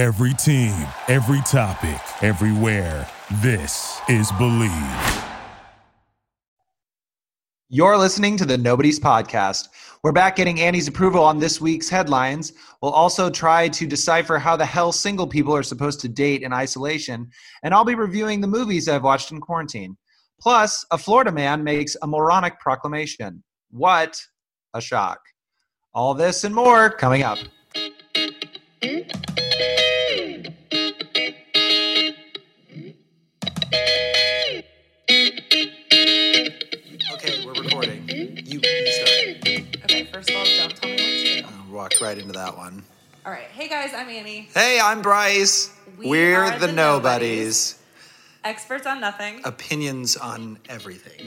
Every team, every topic, everywhere. This is Believe. You're listening to the Nobodies Podcast. We're back getting Annie's approval on this week's headlines. We'll also try to decipher how the hell single people are supposed to date in isolation. And I'll be reviewing the movies I've watched in quarantine. Plus, a Florida man makes a moronic proclamation. What a shock. All this and more coming up. Walked right into that one. All right. Hey guys, I'm Annie. Hey, I'm Bryce. We are are the, the nobodies. Experts on nothing. Opinions on everything.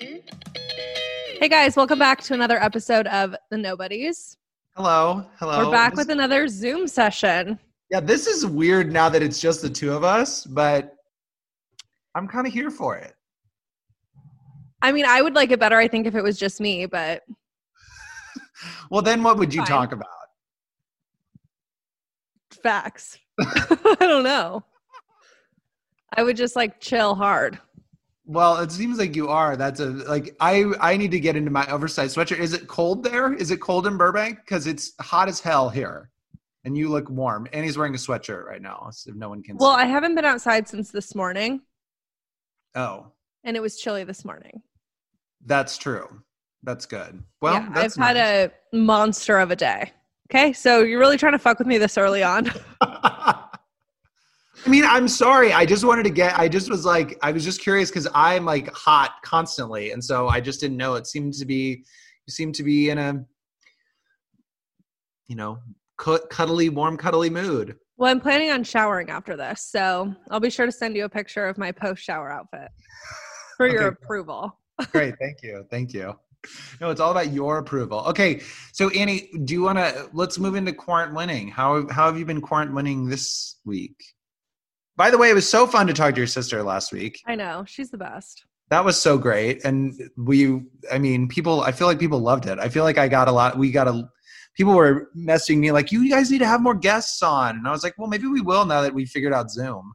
Hey guys, welcome back to another episode of The Nobodies. Hello, hello. We're back This- with another Zoom session. Yeah, this is weird now that it's just the two of us, but I'm kind of here for it. I mean, I would like it better, I think, if it was just me, but Well, then what would you Fine. talk about? facts. I don't know. I would just like chill hard. Well, it seems like you are. That's a like I I need to get into my oversized sweatshirt. Is it cold there? Is it cold in Burbank? Because it's hot as hell here, and you look warm. And he's wearing a sweatshirt right now, so if no one can. Well. I haven't been outside since this morning, oh, and it was chilly this morning. that's true. That's good. Well, yeah, I've that's had a monster of a day. Okay, so you're really trying to fuck with me this early on. I mean, I'm sorry. I just wanted to get. I just was like, I was just curious because I'm like hot constantly, and so I just didn't know. It seemed to be, you seem to be in a, you know, cuddly, warm, cuddly mood. well, I'm planning on showering after this, so I'll be sure to send you a picture of my post shower outfit for your approval. Great, thank you, thank you. No, it's all about your approval. Okay, so Annie, do you want to? Let's move into quarant winning. How how have you been quarant winning this week? By the way, it was so fun to talk to your sister last week. I know she's the best. That was so great, and we. I mean, people. I feel like people loved it. I feel like I got a lot. We got a. People were messaging me like, "You guys need to have more guests on," and I was like, "Well, maybe we will now that we figured out Zoom."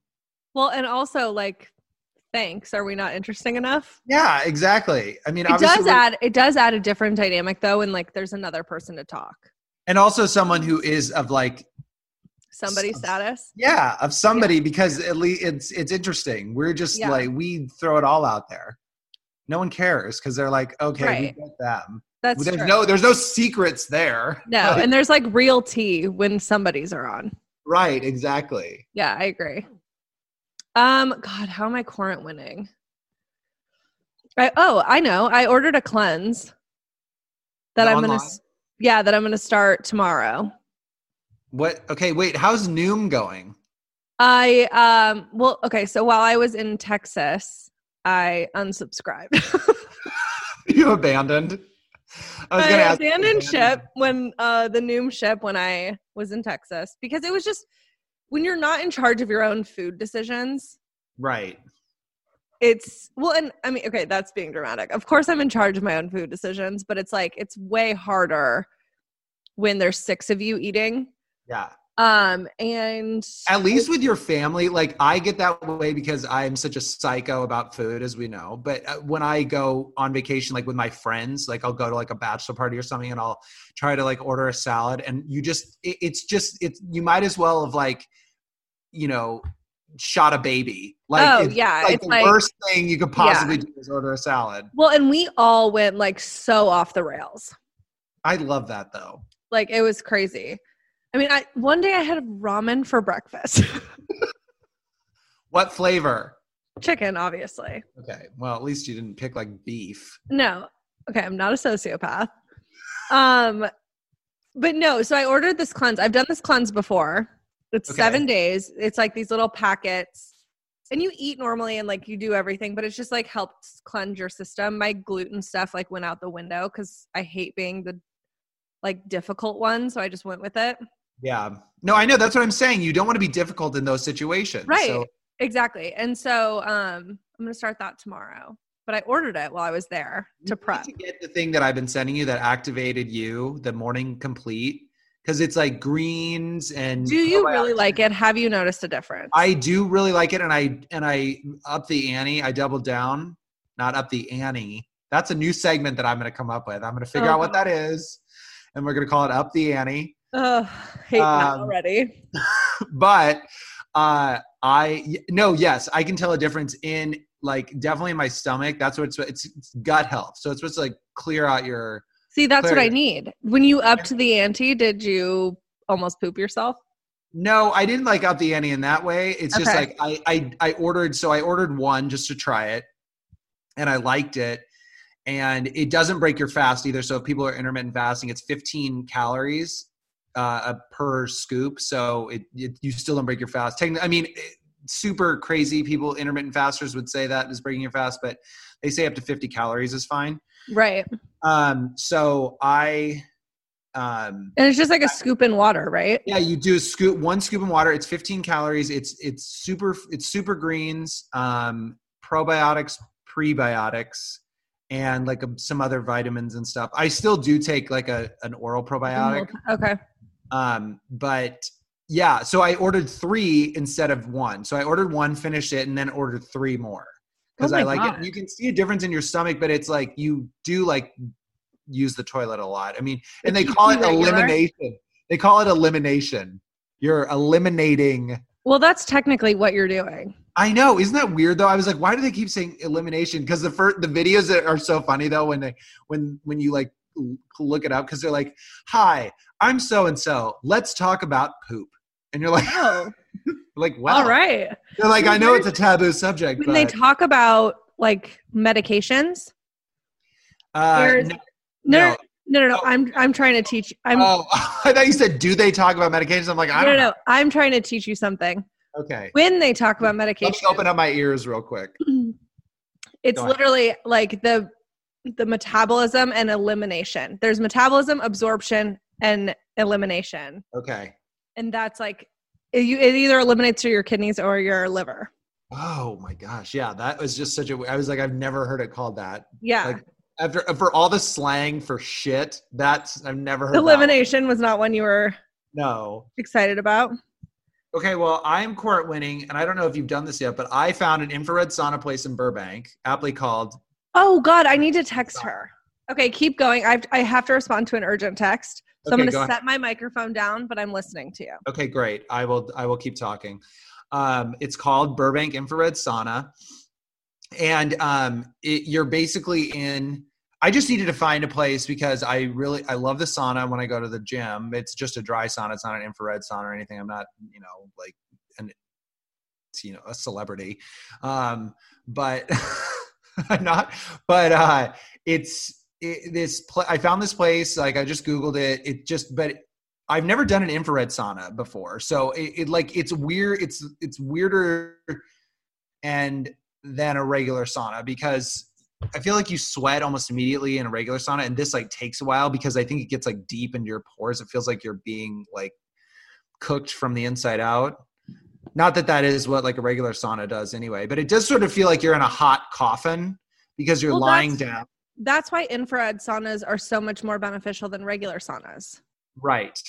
Well, and also like, thanks. Are we not interesting enough? Yeah, exactly. I mean, It does add it does add a different dynamic though, and like there's another person to talk. and also someone who is of like Somebody Some- status. Yeah, of somebody because at least it's it's interesting. We're just Yeah. like we throw it all out there. No one cares because they're like, okay, Right. we get them. That's there's true. no there's no secrets there. no, Like, and there's like real tea when somebody's are on. right, exactly. Yeah, I agree. Um, God, how am I current winning? I, oh, I know. I ordered a cleanse that The I'm gonna. Yeah, that I'm gonna start tomorrow. What? Okay, wait. How's Noom going? I um. Well, okay. So while I was in Texas, I unsubscribed. you abandoned. I was I gonna ask. abandoned abandon- ship when uh the Noom ship when I was in Texas because it was just when you're not in charge of your own food decisions, Right. it's well and I mean okay, that's being dramatic. Of course I'm in charge of my own food decisions, but it's like it's way harder when there's six of you eating. Yeah. Um and At least with your family, like I get that way because I'm such a psycho about food, as we know. But uh, when I go on vacation, like with my friends, like I'll go to like a bachelor party or something, and I'll try to like order a salad, and you just, it, it's just, it's you might as well have like, you know, shot a baby. Like, Oh, it's yeah, like it's the like- worst thing you could possibly do is order a salad. well and we all went like so off the rails. I love that though. Like it was crazy. I mean, I one day I had ramen for breakfast. What flavor? Chicken, obviously. Okay, well at least you didn't pick like beef. No. Okay, I'm not a sociopath. Um but no, so I ordered this cleanse. I've done this cleanse before. It's Okay. 7 days. It's like these little packets. And you eat normally and like you do everything, but it's just like helps cleanse your system. My gluten stuff like went out the window cuz I hate being the like difficult one, so I just went with it. Yeah. No, I know. That's what I'm saying. You don't want to be difficult in those situations. Right. So, Exactly. And so um I'm going to start that tomorrow. But I ordered it while I was there you to prep. To get the thing that I've been sending you that activated you, the morning complete. Because it's like greens and. Do you really like it? Have you noticed a difference? I do really like it, and I and I up the ante. I doubled down, not up the ante. That's a new segment that I'm going to come up with. I'm going to figure out what that is, and we're going to call it up the ante. Ugh, hate that Um, already. but uh i no yes i can tell a difference in like definitely in my stomach that's what it's it's, it's gut health so it's supposed to like clear out your See, that's what I need. When you upped the ante, did you almost poop yourself? no i didn't like up the ante in that way. It's just like I, I i ordered so i ordered one just to try it and i liked it and it doesn't break your fast either. So if people are intermittent fasting it's 15 calories uh, per scoop. So it, it you still don't break your fast. I mean it- super crazy people intermittent fasters would say that is breaking your fast but they say up to 50 calories is fine Right. um so i um And it's just like a scoop in water, right? yeah, you do a scoop one scoop in water. It's 15 calories. It's it's super it's super greens, um, probiotics, prebiotics, and like um, some other vitamins and stuff. I still do take like a an oral probiotic, Okay. um, but yeah. So I ordered three instead of one. So I ordered one, finished it, and then ordered three more because Oh I like God. it. You can see a difference in your stomach, but it's like you do like use the toilet a lot. I mean, and they call it elimination. They call it elimination. You're eliminating. Well, that's technically what you're doing. I know, isn't that weird though? I was like, why do they keep saying elimination? Because the first the videos that are so funny though when they when when you like look it up because they're like, "Hi, I'm so and so. Let's talk about poop." And you're like, Oh, like, wow. all right. They're like, I know it's a taboo subject, When but they talk about like medications, uh, no, no, no. no, no. Oh. I'm I'm trying to teach. I'm oh, I thought you said, do they talk about medications? I'm like, I no, don't no, know. no. I'm trying to teach you something. Okay, When they talk about medication, open up my ears real quick. it's literally like the the metabolism and elimination. There's metabolism, absorption, and elimination, Okay. and that's like it, you, it either eliminates your kidneys or your liver. Oh my gosh, yeah, that was just such a. I was like, I've never heard it called that. Yeah, Like, After for all the slang for shit, that's I've never heard. elimination was not one you were No. excited about. Okay, well, I'm court winning, and I don't know if you've done this yet, but I found an infrared sauna place in Burbank, aptly called. Oh God, I need to text her. Okay, keep going. I I have to respond to an urgent text, so Okay, I'm going to set my microphone down, but I'm listening to you. Okay, great. I will. I will keep talking. Um, it's called Burbank Infrared Sauna, and um, it, you're basically in. I just needed to find a place because I really I love the sauna when I go to the gym. It's just a dry sauna. It's not an infrared sauna or anything. I'm not you know like an you know a celebrity, um, but I'm not. But uh, it's it, this. Pl- I found this place. Like I just googled it. It just but I've never done an infrared sauna before, so it, it like it's weird. It's it's weirder and than a regular sauna because I feel like you sweat almost immediately in a regular sauna, and this like takes a while because I think it gets like deep into your pores. It feels like you're being like cooked from the inside out. Not that that is what like a regular sauna does anyway, but it does sort of feel like you're in a hot coffin because you're Well, lying down. That's why infrared saunas are so much more beneficial than regular saunas. Right.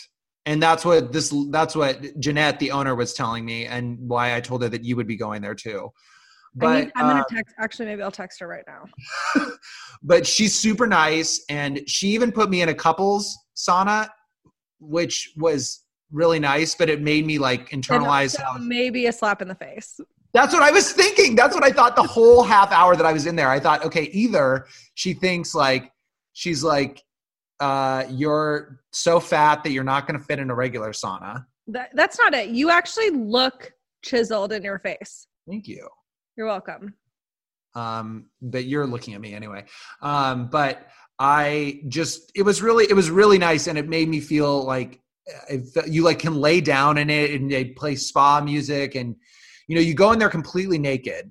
And that's what this that's what Jeanette, the owner, was telling me, and why I told her that you would be going there too. I But I'm uh, going to text. Actually, maybe I'll text her right now. but she's super nice, and she even put me in a couples sauna, which was really nice. But it made me like internalize maybe a slap in the face. That's what I was thinking. That's what I thought the whole half hour that I was in there. I thought, okay, either she thinks like she's like, uh, you're so fat that you're not going to fit in a regular sauna. That, that's not it. You actually look chiseled in your face. Thank you. You're welcome. um but you're looking at me anyway um but i just it was really it was really nice and it made me feel like uh, it, fe- you like can lay down in it and they play spa music and you know you go in there completely naked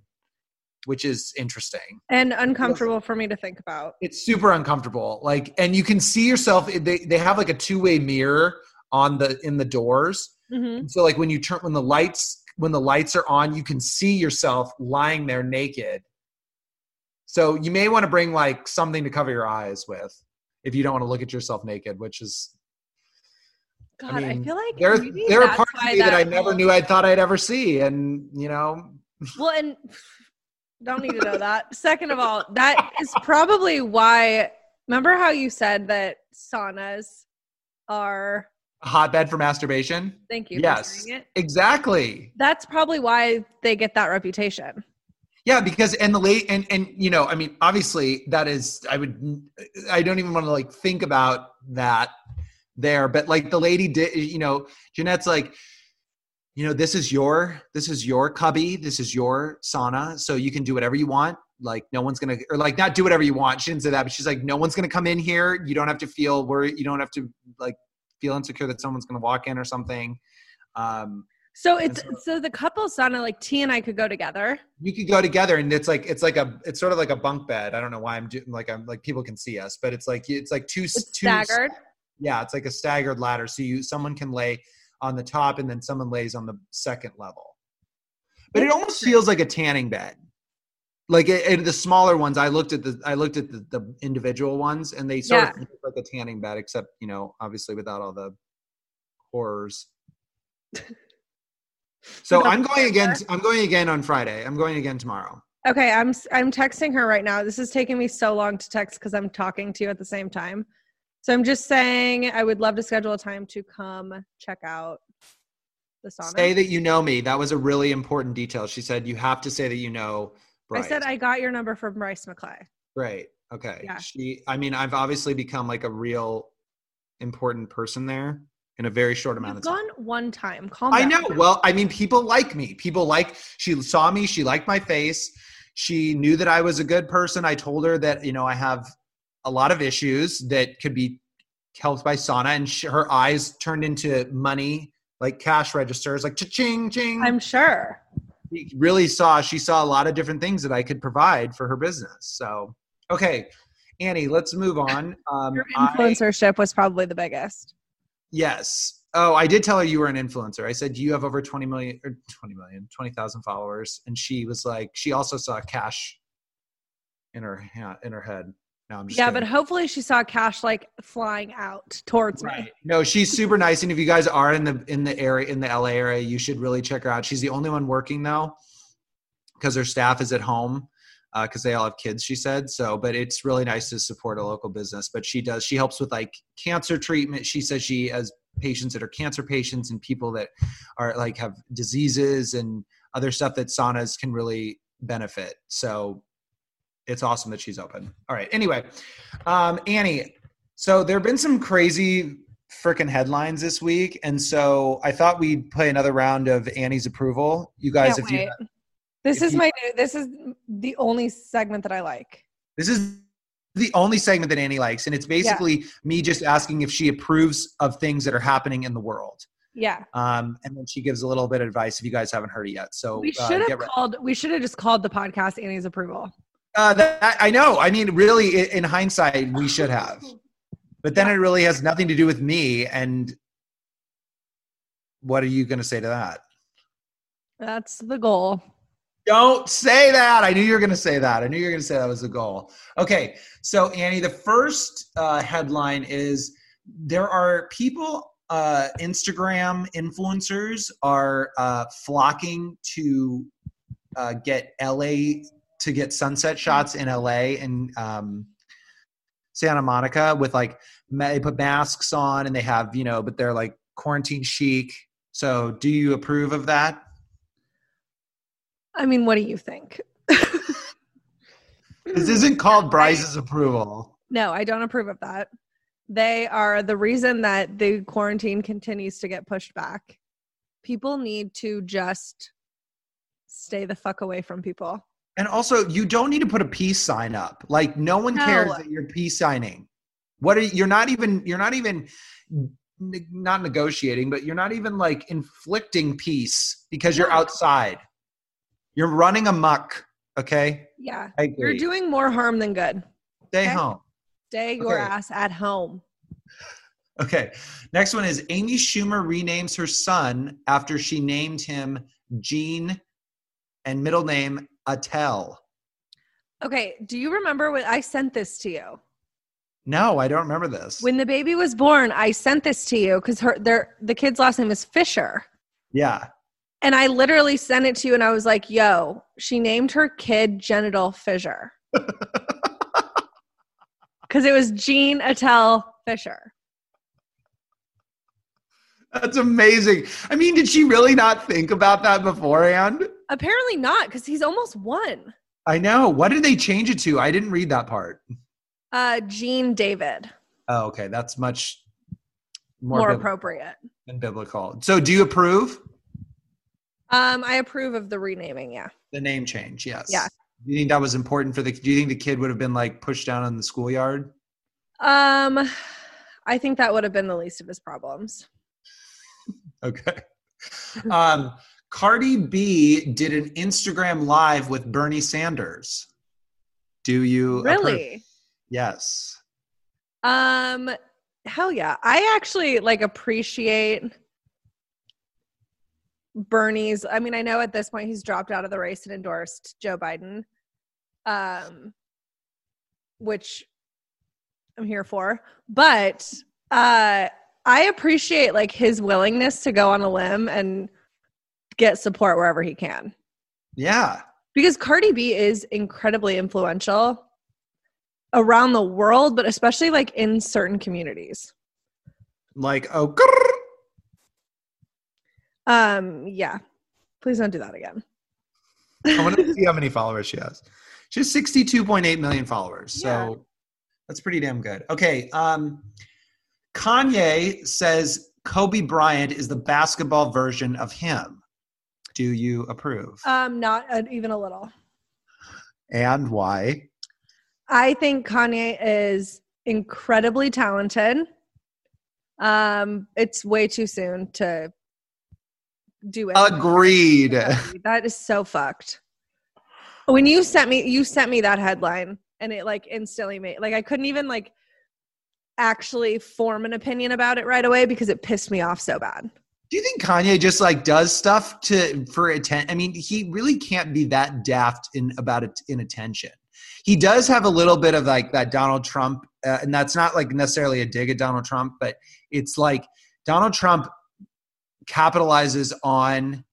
which is interesting And uncomfortable for me to think about. it's super uncomfortable like and you can see yourself they, they have like a two-way mirror on the in the doors hmm so like when you turn when the lights when the lights are on, you can see yourself lying there naked. So you may want to bring like something to cover your eyes with if you don't want to look at yourself naked, which is God, I, mean, feel like There, there are parts of me that, I never knew I thought I'd ever see, and you know, Well, and don't need to know that. Second of all, that is probably why. Remember how you said that saunas are? a hotbed for masturbation. Thank you. Yes. Exactly. That's probably why they get that reputation. Yeah, because and the late and and you know, I mean, obviously that is I would I don't even want to like think about that there, but like the lady did, you know, Jeanette's like, you know, this is your this is your cubby, this is your sauna, so you can do whatever you want. Like no one's gonna or like not do whatever you want. She didn't say that, but she's like, no one's gonna come in here. You don't have to feel worried. You don't have to like feel insecure that someone's gonna walk in or something. Um, So it's so- so the couple sauna like T and I could go together. you could go together and it's like it's like a it's sort of like a bunk bed i don't know why i'm doing like i'm like people can see us but it's like it's like two It's two staggered. Yeah it's like a staggered ladder so you someone can lay on the top and then someone lays on the second level. But it almost feels like a tanning bed. Like it, it- the smaller ones i looked at the i looked at the, the individual ones and they sort of Yeah. look like a tanning bed except you know obviously without all the horrors. So i'm going again i'm going again on friday. I'm going again tomorrow. Okay, I'm I'm texting her right now. This is taking me so long to text because I'm talking to you at the same time. So I'm just saying I would love to schedule a time to come check out the sauna. Say that you know me. That was a really important detail. She said you have to say that you know Bryce. I said I got your number from Bryce McClay. Great. Okay. Yeah. She. I mean, I've obviously become like a real important person there in a very short amount You've of time. gone one time. Calm I down. know. Well, I mean, people like me. People like. She saw me. She liked my face. She knew that I was a good person. I told her that you know I have a lot of issues that could be helped by sauna, and she, her eyes turned into money, like cash registers, like cha-ching, ching. I'm sure. she really saw she saw a lot of different things that I could provide for her business. So, okay, Annie, let's move on. Um, Your I- influencership was probably the biggest. yes. Oh, I did tell her you were an influencer. I said you have over 20 million or 20 million, 20,000 followers, and she was like, she also saw cash in her in her head. No, I'm just Yeah, kidding. but hopefully she saw cash like flying out towards me. No, she's super nice, and if you guys are in the in the area in the LA area, you should really check her out. She's the only one working though, because her staff is at home uh, because they all have kids. She said so, but it's really nice to support a local business. But she does. She helps with like cancer treatment. She says she has patients that are cancer patients and people that are like have diseases and other stuff that saunas can really benefit. So it's awesome that she's open. All right. Anyway, um, Annie, so there have been some crazy freaking headlines this week, and so I thought we'd play another round of Annie's approval. You guys, Can't if you. This if is you- my new, this is the only segment that I like. this is the only segment that Annie likes, and it's basically me just asking if she approves of things that are happening in the world. Yeah. Um, and then she gives a little bit of advice if you guys haven't heard it yet. So We uh, should have get ready. called we should have just called the podcast Annie's approval. Uh, that, I know. I mean, really, in hindsight, we should have. But then it really has nothing to do with me. And what are you going to say to that? That's the goal. Don't say that. I knew you were going to say that. I knew you were going to say that was the goal. Okay. So, Annie, the first uh, headline is there are people, uh, Instagram influencers are uh, flocking to uh, get LA to get sunset shots in LA and um, Santa Monica with like, they put masks on and they have, you know, but they're like quarantine chic. So, do you approve of that? I mean, what do you think? This isn't called Bryce's approval. No, I don't approve of that. They are the reason that the quarantine continues to get pushed back. People need to just stay the fuck away from people. And also, you don't need to put a peace sign up. Like no one cares that you're peace signing. What are you're not even you're not even ne- not negotiating, but you're not even like inflicting peace because you're outside. You're running amok. Okay, Yeah. You're doing more harm than good. Stay okay. home. Stay your Okay. ass at home. Okay. Next one is Amy Schumer renames her son after she named him Gene and middle name Attell. Okay. Do you remember when I sent this to you? No, I don't remember this. When the baby was born, I sent this to you because her their the kid's last name is Fischer. yeah. And I literally sent it to you and I was like, yo, she named her kid genital fissure. Because it was Gene Attell Fischer. That's amazing. I mean, did she really not think about that beforehand? Apparently not, because he's almost one. I know. What did they change it to? I didn't read that part. Uh Gene David. Oh, okay. That's much more, More, appropriate. than biblical. So, do you approve Um, I approve of the renaming, yeah. the name change? Yes. Yeah. Do you think that was important for the? Do you think the kid would have been like pushed down in the schoolyard? Um I think that would have been the least of his problems. Okay. um, Cardi B did an Instagram live with Bernie Sanders. Do you? Really? Yes. Um, hell yeah. I actually like appreciate Bernie's. I mean, I know at this point he's dropped out of the race and endorsed Joe Biden. Um, which I'm here for. But uh I appreciate like his willingness to go on a limb and get support wherever he can. Yeah. Because Cardi B is incredibly influential around the world, but especially like in certain communities. Like oh. grrr. Um, yeah. Please don't do that again. I want to see how many followers she has. She has 62.8 million followers. So Yeah. that's pretty damn good. Okay. Um, Kanye says Kobe Bryant is the basketball version of him. Do you approve? Um, not uh, even a little. and why? I think Kanye is incredibly talented. Um, it's way too soon to do it. Agreed. That is so fucked. When you sent me, you sent me that headline, and it like instantly made like I couldn't even like actually form an opinion about it right away because it pissed me off so bad. Do you think Kanye just like does stuff to for attention? I mean, he really can't be that daft in about it in attention. He does have a little bit of like that Donald Trump, uh, and that's not like necessarily a dig at Donald Trump, but it's like Donald Trump capitalizes on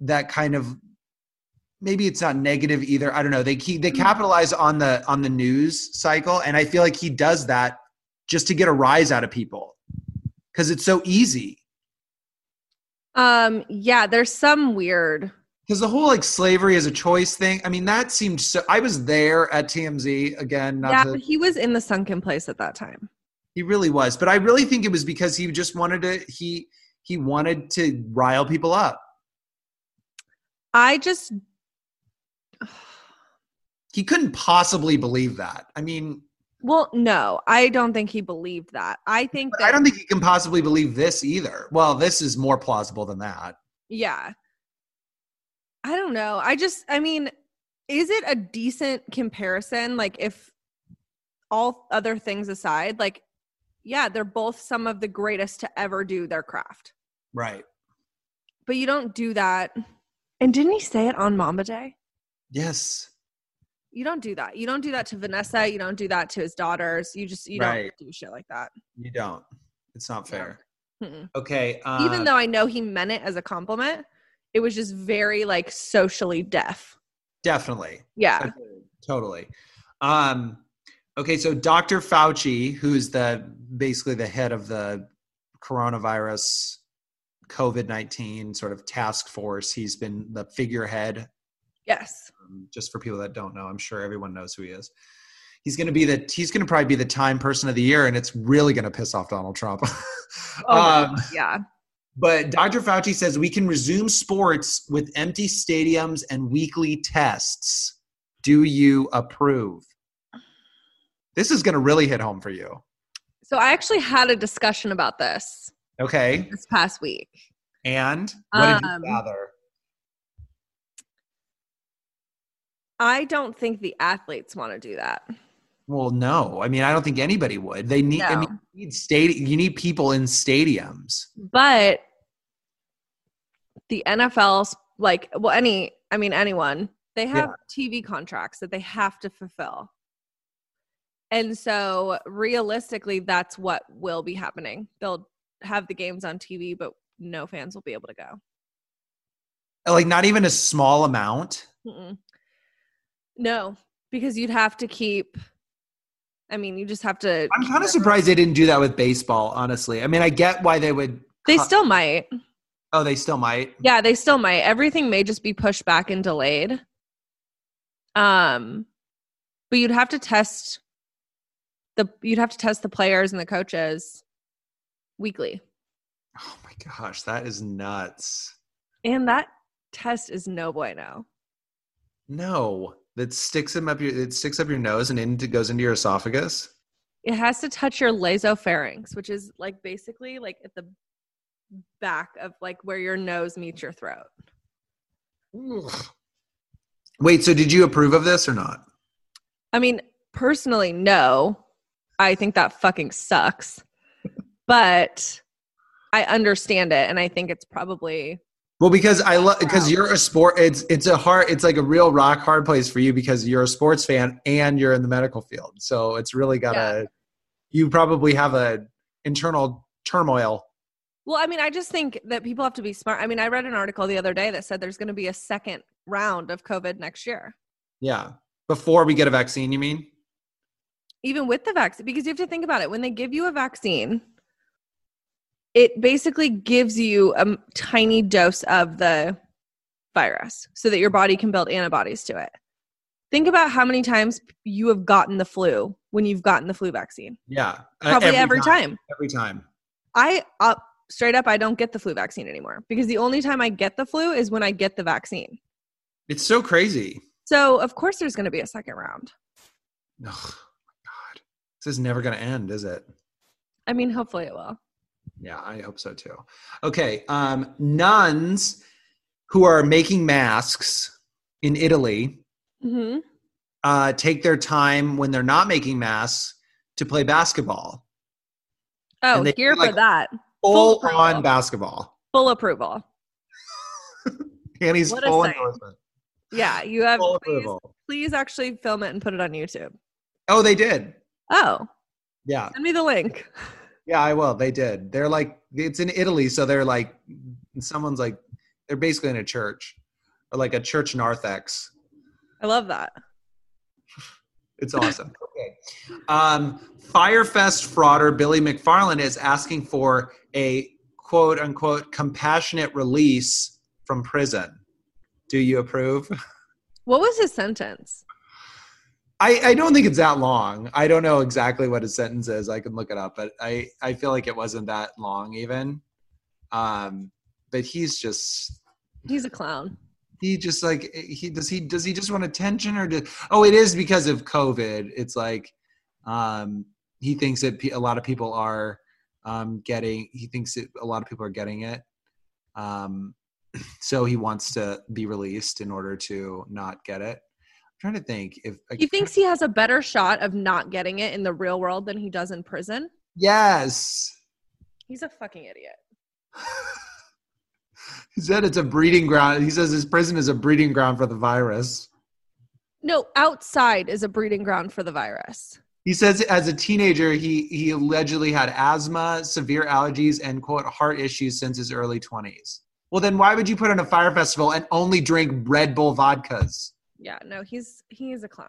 that kind of maybe it's not negative either. I don't know. They they capitalize on the on the news cycle, and I feel like he does that just to get a rise out of people because it's so easy. Um, yeah, there's some weird. because the whole like slavery as a choice thing i mean that seemed so i was there at tmz again not yeah, to, but he was in the sunken place at that time. he really was but i really think it was because he just wanted to he he wanted to rile people up I just he couldn't possibly believe that i mean well, no, I don't think he believed that. I think that i don't think he can possibly believe this either well this is more plausible than that Yeah. I don't know. I just, I mean, is it a decent comparison? Like, if all other things aside, like, yeah, they're both some of the greatest to ever do their craft. right But you don't do that. And didn't he say it on Mamba Day? yes You don't do that. You don't do that to Vanessa. You don't do that to his daughters. You just, you Right. don't do shit like that. you don't it's not fair Mm-mm. okay uh, Even though I know he meant it as a compliment, it was just very like socially deaf. definitely Yeah. Totally. Um, okay, so Dr. Fauci, who's the basically the head of the coronavirus COVID 19 sort of task force, he's been the figurehead. Yes. Um, just for people that don't know, I'm sure everyone knows who he is. He's going to be the he's going to probably be the Time Person of the Year, and it's really going to piss off Donald Trump. Oh, um, yeah. but Dr. Fauci says we can resume sports with empty stadiums and weekly tests. Do you approve? This is going to really hit home for you. So I actually had a discussion about this Okay. this past week. And what did Um, you gather? I don't think the athletes want to do that. Well, no. I mean, I don't think anybody would. They need. I mean, you need stadi- You need people in stadiums. But the NFL's like, well, any, I mean, anyone, they have TV contracts that they have to fulfill. And so realistically, that's what will be happening. They'll have the games on TV, but no fans will be able to go. Like not even a small amount. Mm-mm. No, because you'd have to keep. I mean, you just have to. I'm kind of surprised they didn't do that with baseball, honestly. I mean, I get why they would. They cut- still might. Oh, they still might. Yeah, they still might. Everything may just be pushed back and delayed. Um, but you'd have to test the you'd have to test the players and the coaches weekly, Oh my gosh, that is nuts. and that test is no bueno. No, that sticks him up your. It sticks up your nose and into goes into your esophagus. It has to touch your nasopharynx, which is like basically like at the back of like where your nose meets your throat. Ugh. Wait, so did you approve of this or not? I mean, personally, no. I think that fucking sucks. but I understand it and I think it's probably Well, because I love because you're a sport. It's it's a hard. It's like a real rock hard place for you because you're a sports fan and you're in the medical field. So it's really gotta. You probably have a internal turmoil. Well, I mean, I just think that people have to be smart. I mean, I read an article the other day that said there's going to be a second round of COVID next year. Yeah, before we get a vaccine, you mean? Even with the vaccine because you have to think about it when they give you a vaccine it basically gives you a tiny dose of the virus so that your body can build antibodies to it. Think about how many times you have gotten the flu when you've gotten the flu vaccine. Yeah, uh, Probably every, time. Every time. I uh, straight up I don't get the flu vaccine anymore because the only time I get the flu is when I get the vaccine. It's so crazy. So, of course there's going to be a second round. Oh my god, this is never going to end, is it? I mean, hopefully it will. Yeah, I hope so too. Okay, um, nuns who are making masks in Italy mm-hmm. uh, take their time when they're not making masks to play basketball. Oh, here like, for that. Full approval. on basketball. Full approval. Annie's What full endorsement. Yeah, you have Full please, approval. please actually film it and put it on YouTube. Oh, they did. Oh, Yeah, send me the link. yeah, I will. They did. They're like, it's in Italy, so they're like, someone's like, they're basically in a church, or like a church narthex. I love that. It's awesome. okay. Um, Fyre Fest frauder Billy McFarland is asking for a quote unquote compassionate release from prison. Do you approve? What was his sentence? I, I don't think it's that long. I don't know exactly what his sentence is. I can look it up, but I, I feel like it wasn't that long even. Um, but he's just He's a clown. he just like he does he does he just want attention or does oh it is because of covid it's like um he thinks that a lot of people are um getting he thinks that a lot of people are getting it um so he wants to be released in order to not get it trying to think if like, He thinks he has a better shot of not getting it in the real world than he does in prison. yes He's a fucking idiot. he said it's a breeding ground he says his prison is a breeding ground for the virus No, outside is a breeding ground for the virus. He says as a teenager, he he allegedly had asthma, severe allergies, and quote heart issues since his early twenties. Well, then why would you put on a Fyre Festival and only drink Red Bull vodkas? Yeah, no, he's he is a clown.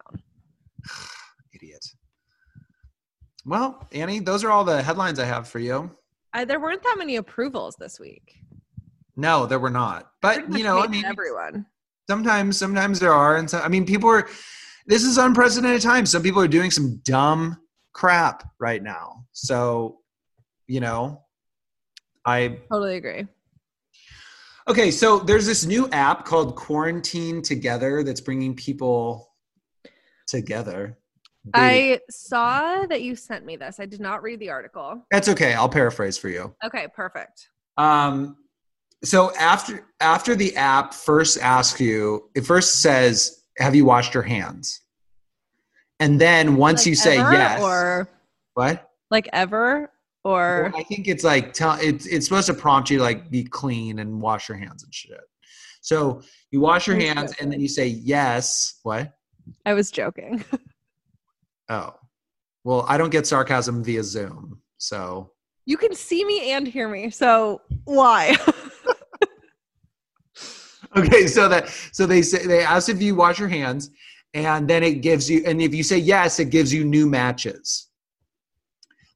Idiot. Well, Annie, those are all the headlines I have for you. I, there weren't that many approvals this week. No, there were not. But you know, I mean, everyone. sometimes sometimes there are, and so I mean, people are. This is unprecedented times. Some people are doing some dumb crap right now. So, you know, I Totally agree. Okay, so there's this new app called Quarantine Together that's bringing people together. I saw that you sent me this. I did not read the article. That's okay. I'll paraphrase for you. Okay, perfect. Um, so after after the app first asks you, it first says, "Have you washed your hands?" And then once Like you say yes, or what? like ever, or Well, I think it's like tell it's it's supposed to prompt you like be clean and wash your hands and shit. So you wash your hands and then you say yes. What? I was joking. Oh. Well, I don't get sarcasm via Zoom, so You can see me and hear me. So why? okay. So that so they say they ask if you wash your hands, and then it gives you, and if you say yes, it gives you new matches.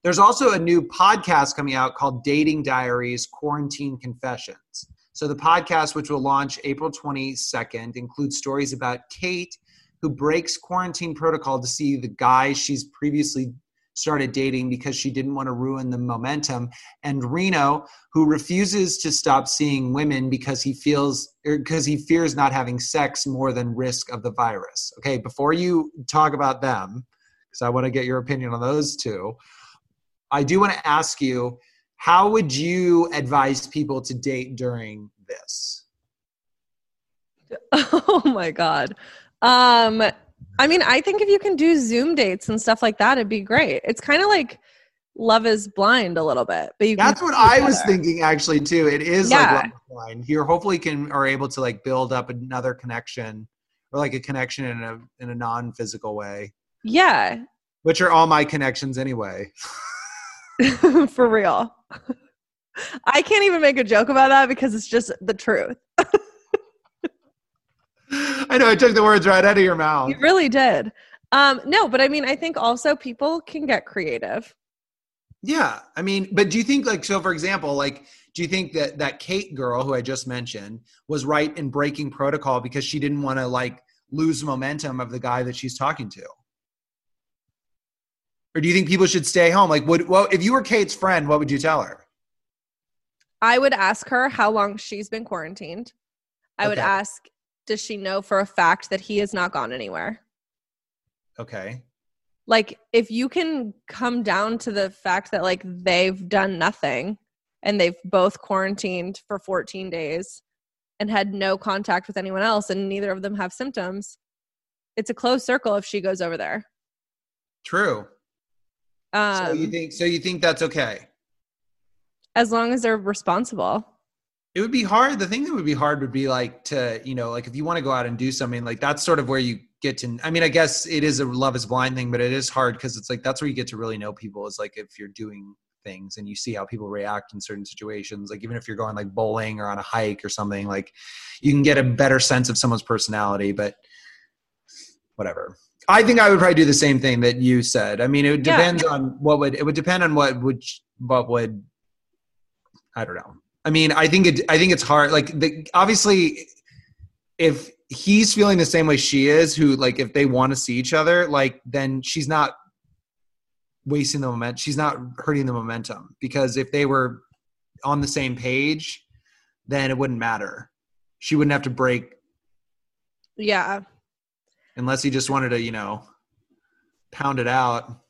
There's also a new podcast coming out called Dating Diaries Quarantine Confessions. So the podcast, which will launch April 22nd, includes stories about Kate, who breaks quarantine protocol to see the guy she's previously started dating because she didn't want to ruin the momentum, and Reno, who refuses to stop seeing women because he feels er, because he fears not having sex more than risk of the virus. Okay, before you talk about them, because I want to get your opinion on those two. I do want to ask you, how would you advise people to date during this? oh my god. Um I mean, I think if you can do Zoom dates and stuff like that, it'd be great. It's kind of like Love is Blind a little bit, but you That's what I was thinking actually too. It is Yeah. like Love is Blind. You're hopefully can are able to like build up another connection or like a connection in a in a non-physical way, Yeah, which are all my connections anyway. for real. I can't even make a joke about that because it's just the truth. I know I took the words right out of your mouth. You really did. Um, no, but I mean, I think also people can get creative. Yeah, I mean, but do you think like so? For example, like, do you think that that Kate girl who I just mentioned was right in breaking protocol because she didn't want to like lose momentum of the guy that she's talking to? Or do you think people should stay home? Like, would well, if you were Kate's friend, what would you tell her? I would ask her how long she's been quarantined. I would ask, does she know for a fact that he has not gone anywhere? Okay, Like, if you can come down to the fact that like they've done nothing and they've both quarantined for 14 days and had no contact with anyone else and neither of them have symptoms, it's a closed circle if she goes over there. true. Um, so you think so? You think that's okay? as long as they're responsible. It would be hard. The thing that would be hard would be like to, you know, like if you want to go out and do something, like that's sort of where you get to. I mean, I guess it is a love is blind thing, but it is hard because it's like that's where you get to really know people. Is like if you're doing things and you see how people react in certain situations. Like even if you're going like bowling or on a hike or something, like you can get a better sense of someone's personality. But whatever. I think I would probably do the same thing that you said. I mean, it Yeah. depends on what would it would depend on what would what would I don't know. I mean, I think it. I think it's hard. Like, the, obviously, if he's feeling the same way she is, who like if they want to see each other, like then she's not wasting the momentum. She's not hurting the momentum because if they were on the same page, then it wouldn't matter. She wouldn't have to break Yeah. Unless he just wanted to, you know, pound it out.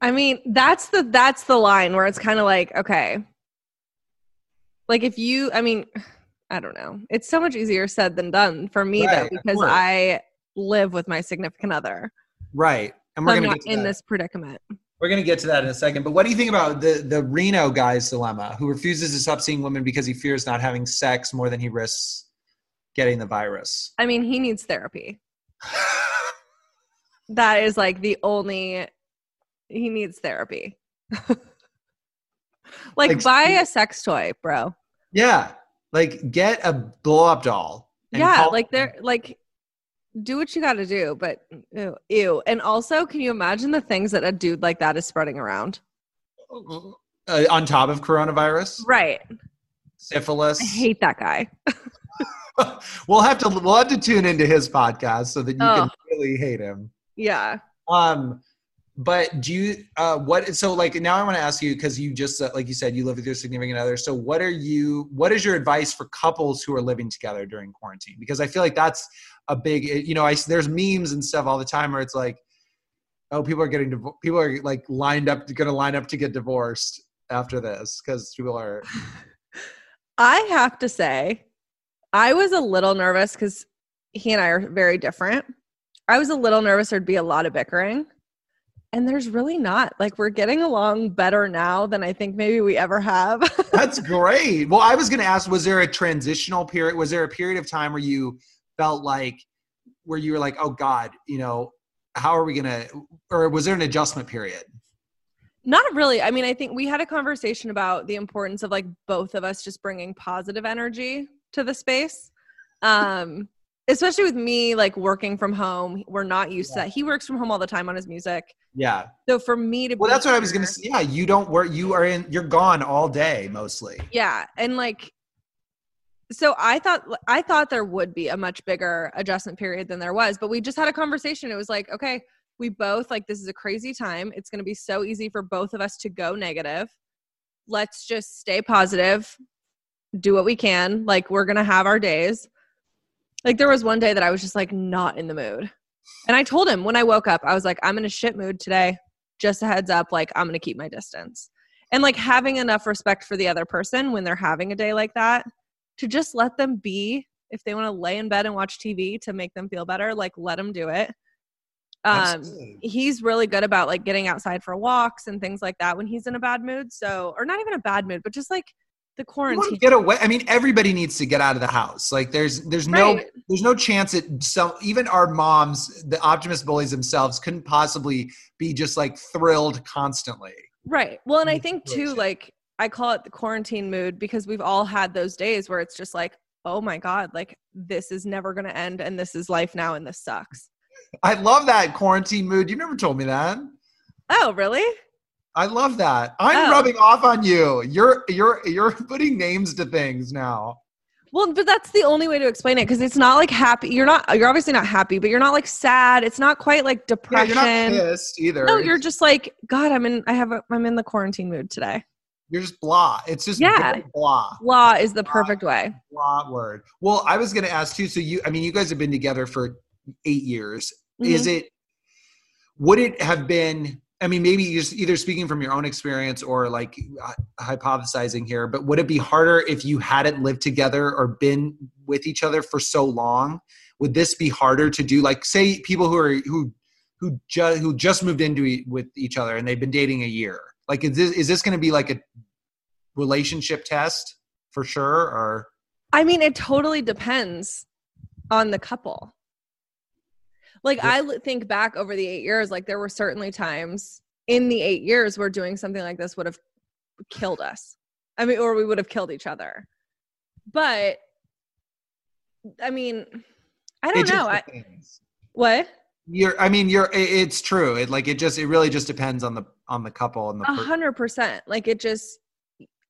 I mean, that's the that's the line where it's kind of like, okay. Like if you I mean, I don't know. It's so much easier said than done for me Right, though because. I live with my significant other. Right. And we're not get to in that. this predicament. We're going to get to that in a second. But what do you think about the the Reno guy's dilemma, who refuses to stop seeing women because he fears not having sex more than he risks getting the virus? I mean, he needs therapy. That is like the only he needs therapy. like, Like, buy a sex toy, bro. yeah, like get a blow up doll. yeah, call- like they're like do what you got to do, but ew, ew. And also, can you imagine the things that a dude like that is spreading around? uh, on top of coronavirus, Right. syphilis. I hate that guy. we'll have to we'll have to tune into his podcast so that you can Oh. really hate him. Yeah. Um, but do you uh what so like now I want to ask you because you just uh, like you said you live with your significant other. So what are you what is your advice for couples who are living together during quarantine? Because I feel like that's a big you know I there's memes and stuff all the time where it's like oh people are getting people are like lined up going to line up to get divorced after this because people are I have to say, I was a little nervous because he and I are very different. I was a little nervous there'd be a lot of bickering. And there's really not. Like, we're getting along better now than I think maybe we ever have. That's great. Well, I was going to ask was there a transitional period? Was there a period of time where you felt like, where you were like, oh God, you know, how are we gonna or was there an adjustment period? Not really. I mean, I think we had a conversation about the importance of like both of us just bringing positive energy to the space. Um, especially with me like working from home. We're not used to that. He works from home all the time on his music. Yeah. So for me to Well, that's what I was gonna say. Yeah, you don't work. You are in. You're gone all day mostly. Yeah, and like so I thought I thought there would be a much bigger adjustment period than there was, but we just had a conversation. It was like, okay, we both like this is a crazy time. It's going to be so easy for both of us to go negative. Let's just stay positive, do what we can. Like we're going to have our days. Like there was one day that I was just like not in the mood. And I told him when I woke up, I was like, I'm in a shit mood today. Just a heads up, like I'm going to keep my distance. And like having enough respect for the other person when they're having a day like that to just let them be if they want to lay in bed and watch TV to make them feel better, like let them do it. Um, he's really good about like getting outside for walks and things like that when he's in a bad mood. So, or not even a bad mood, but just like the quarantine. get away. I mean, everybody needs to get out of the house. Like, there's there's no there's no chance that some even our moms, the optimist bullies themselves, couldn't possibly be just like thrilled constantly. Right. Well, and I think too, like I call it the quarantine mood because we've all had those days where it's just like, oh my God, like this is never going to end and this is life now and this sucks. I love that quarantine mood. You never told me that. Oh, really? I love that. I'm Oh. rubbing off on you. You're you're you're putting names to things now. Well, but that's the only way to explain it because it's not like happy. You're not, you're obviously not happy, but you're not like sad. It's not quite like Yeah, depression. you're not pissed either. no, you're just like, God, I'm in, I have, a, I'm in the quarantine mood today. you're just blah. It's just Yeah. very blah. Is the perfect way. Blah word. Well, I was gonna ask too. So you, I mean, you guys have been together for eight years. Mm-hmm. Is it? Would it have been? I mean, maybe you're just either speaking from your own experience or like uh, hypothesizing here. But would it be harder if you hadn't lived together or been with each other for so long? Would this be harder to do? Like, say people who are who who just who just moved into e- with each other and they've been dating a year. Like, is this is this going to be like a relationship test for sure? Or I mean, it totally depends on the couple. Like Yeah. I think back over the eight years, like there were certainly times in the eight years where doing something like this would have killed us. I mean, or we would have killed each other. But I mean, I don't know. I, what? You're, I mean, you're. it- It's true. It like it just. It really just depends on the on the couple and the. A hundred percent. Like it just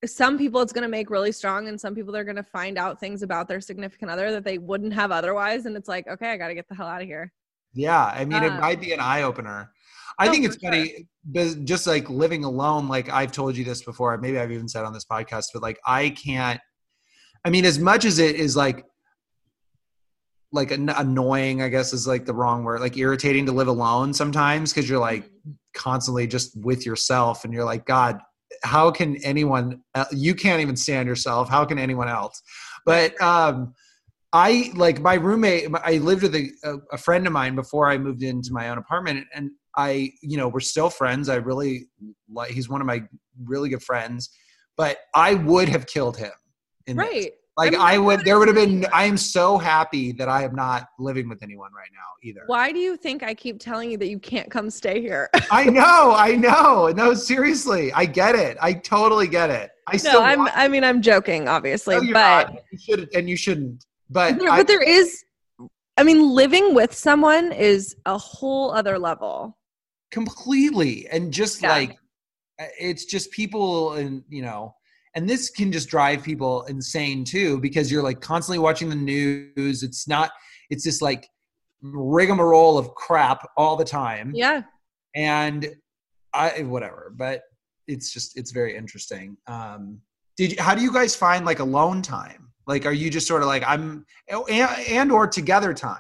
some people it's gonna make really strong and some people they're gonna find out things about their significant other that they wouldn't have otherwise. And it's like, okay, I gotta get the hell out of here. Yeah, I mean, it Um, might be an eye opener. I Oh, think it's funny, but just like living alone. Like I've told you this before. Maybe I've even said on this podcast, but like I can't. I mean, as much as it is like like an- annoying, I guess is like the wrong word. Like irritating to live alone sometimes because you're like constantly just with yourself, and you're like, God, how can anyone? You can't even stand yourself. How can anyone else? But um, I like my roommate. I lived with a, a, friend of mine before I moved into my own apartment, and I, you know, we're still friends. I really like. He's one of my really good friends, but I would have killed him. In this. Right. Like mean, I, I would. There would have been. I am so happy that I am not living with anyone right now either. Why do you think I keep telling you that you can't come stay here? I know. I know. No, seriously, I get it. I totally get it. I no, still. I'm I mean I'm joking, obviously, No, but not. you should, and you shouldn't. But there, I, but there is I mean, living with someone is a whole other level. completely and just Yeah. like uh, it's just people and you know and this can just drive people insane too because you're like constantly watching the news it's not it's just like rigmarole of crap all the time Yeah. and i whatever but it's just it's very interesting um did you, how do you guys find like alone time like are you just sort of like i'm and, and or together time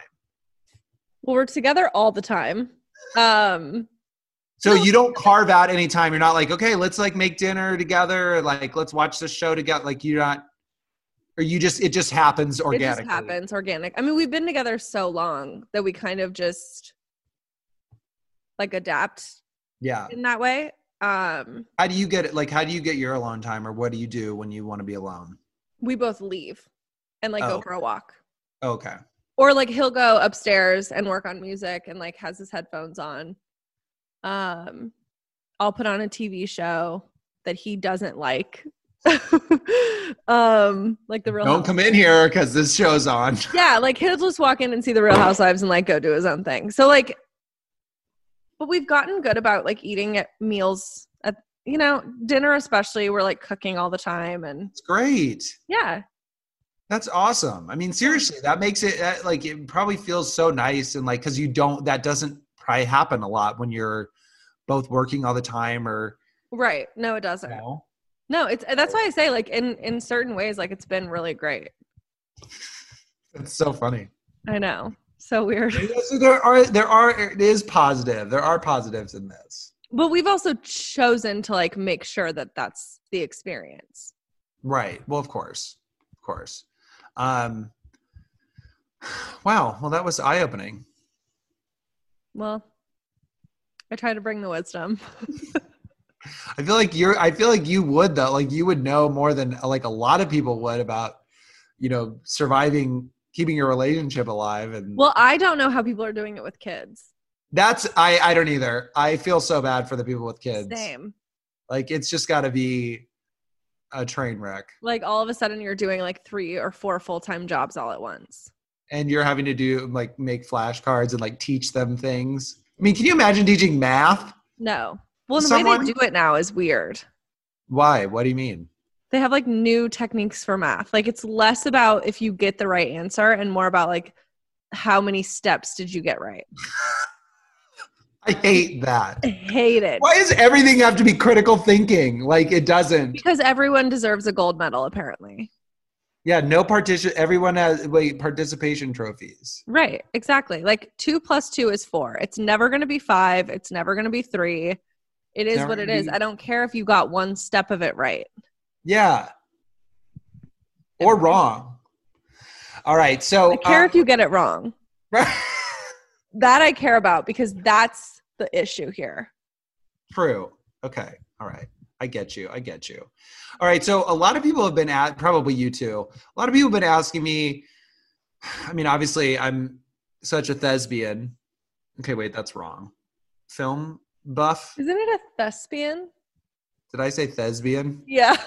Well, we're together all the time. Um So you don't carve out any time. You're not like, okay, let's like make dinner together. Like, let's watch the show together. Like, you're not, or you just, it just happens organically. it just happens organic. I mean, we've been together so long that we kind of just like adapt Yeah. in that way. Um How do you get it? Like, how do you get your alone time or what do you do when you want to be alone? We both leave and like Oh. go for a walk. Okay. or like he'll go upstairs and work on music and like has his headphones on. Um, I'll put on a TV show that he doesn't like. um, like the real Don't House- come in here because this show's on. yeah, like he'll just walk in and see the Real Housewives and like go do his own thing. So like, but we've gotten good about like eating at meals you know dinner especially. We're like cooking all the time and It's great. yeah, That's awesome. I mean, seriously, that makes it that, like it probably feels so nice and like because you don't that doesn't probably happen a lot when you're both working all the time or right. No, it doesn't. know. No, it's that's why I say like in in certain ways like it's been really great. It's so funny. I know, so weird. There are there are it is positive. There are positives in this. But we've also chosen to like make sure that that's the experience. Right. Well, of course, of course. Um. Wow. Well, that was eye opening. Well, I try to bring the wisdom. I feel like you're. I feel like you would though. Like you would know more than like a lot of people would about, you know, surviving, keeping your relationship alive, and well, I don't know how people are doing it with kids. That's I. I don't either. I feel so bad for the people with kids. Same. Like it's just got to be a train wreck, Like all of a sudden you're doing like three or four full time jobs all at once. and you're having to do like make flashcards and like teach them things. I mean, can you imagine teaching math? No. Well, the way they do it now is weird. Why? What do you mean? They have like new techniques for math. Like it's less about if you get the right answer and more about like how many steps did you get right. I hate that. I hate it. Why does everything have to be critical thinking? Like it doesn't. Because everyone deserves a gold medal, apparently. Yeah, no partition. Everyone has wait participation trophies. Right, exactly. Like two plus two is four. It's never going to be five. It's never going to be three. It is never what it gonna is. I don't care if you got one step of it right. Yeah, or wrong. All right, so I care um, if you get it wrong. That I care about because that's the issue here. True. Okay. All right. I get you. I get you. All right. So a lot of people have been at probably you too. A lot of people have been asking me. I mean, obviously, I'm such a thespian. Okay, wait, that's wrong. Film buff. Isn't it a thespian? Did I say thespian? Yeah.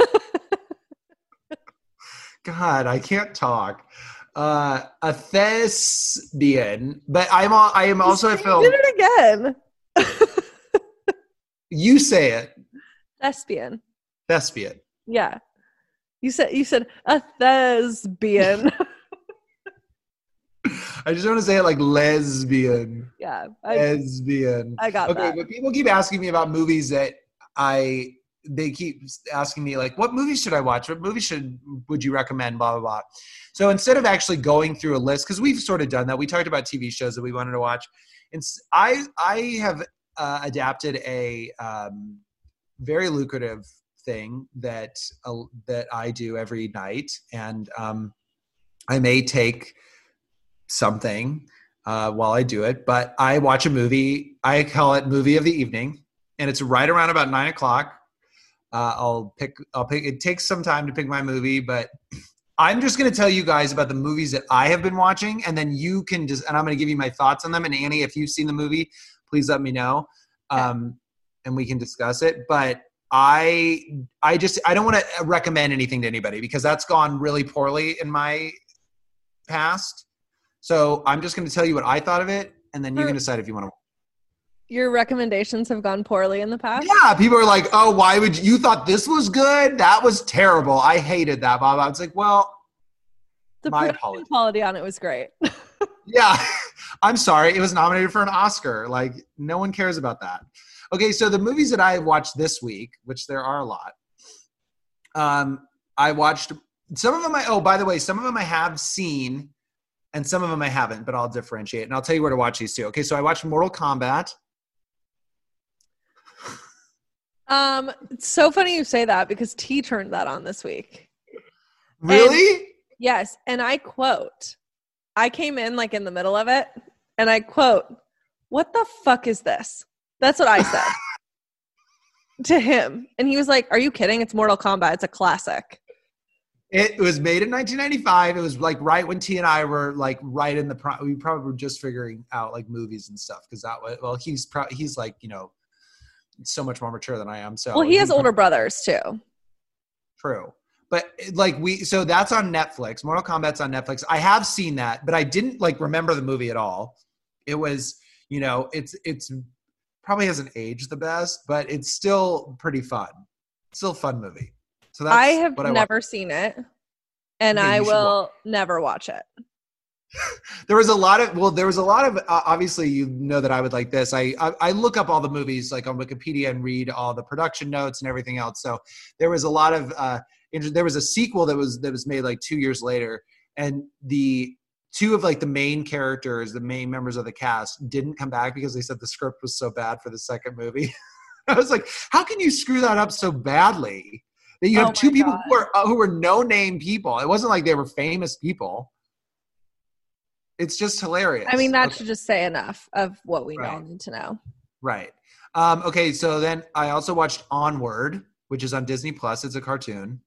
God, I can't talk. Uh, a thespian, but I'm all, I am also a film. did it again. You say it, thespian. thespian. Yeah. You said you said a thespian. I just want to say it like lesbian. yeah. I, lesbian. I got Okay, that. but people keep asking me about movies that I they keep asking me like what movies should I watch? What movies should would you recommend? Blah blah blah. So instead of actually going through a list, because we've sort of done that, we talked about TV shows that we wanted to watch. And I I have uh, adapted a um, very lucrative thing that uh, that I do every night, and um, I may take something uh, while I do it. But I watch a movie. I call it movie of the evening, and it's right around about nine o'clock. Uh, I'll pick. I'll pick. It takes some time to pick my movie, but I'm just going to tell you guys about the movies that I have been watching, and then you can just. And I'm going to give you my thoughts on them. And Annie, if you've seen the movie, please let me know, um, and we can discuss it. But I, I just, I don't want to recommend anything to anybody because that's gone really poorly in my past. So I'm just going to tell you what I thought of it, and then you can decide if you want to. Your recommendations have gone poorly in the past. Yeah, people are like, "Oh, why would you, you thought this was good? That was terrible. I hated that." Blah blah. It's like, well, The My apologies. quality on it was great. yeah. I'm sorry. It was nominated for an Oscar. Like, no one cares about that. Okay, so the movies that I watched this week, which there are a lot, um, I watched some of them. I oh, by the way, some of them I have seen, and some of them I haven't. But I'll differentiate, and I'll tell you where to watch these two. Okay, so I watched Mortal Kombat. Um, it's so funny you say that because T turned that on this week. Really? Yes, and I quote, I came in like in the middle of it, and I quote, "What the fuck is this?" That's what I said to him, and he was like, "Are you kidding? It's Mortal Kombat. It's a classic." It was made in 1995. It was like right when T and I were like right in the pro- we probably were just figuring out like movies and stuff because that was well he's pro- he's like you know so much more mature than I am. So well, he has older brothers too. True. But like we so that's on Netflix. Mortal Kombat's on Netflix. I have seen that, but I didn't like remember the movie at all. It was, you know, it's it's probably hasn't aged the best, but it's still pretty fun. Still a fun movie. So that's I have never watched. seen it, and Okay, I will never watch it. There was a lot of well, there was a lot of uh, obviously you know that I would like this. I, I I look up all the movies like on Wikipedia and read all the production notes and everything else. So there was a lot of uh inter- there was a sequel that was that was made like 2 years later and the two of like the main characters, the main members of the cast didn't come back because they said the script was so bad for the second movie. I was like, how can you screw that up so badly? That you Oh have two my people God. who are uh, who were no name people. It wasn't like they were famous people. It's just hilarious. I mean, that Okay. should just say enough of what we all need to know. Right. Um, okay, so then I also watched Onward, which is on Disney Plus. It's a cartoon.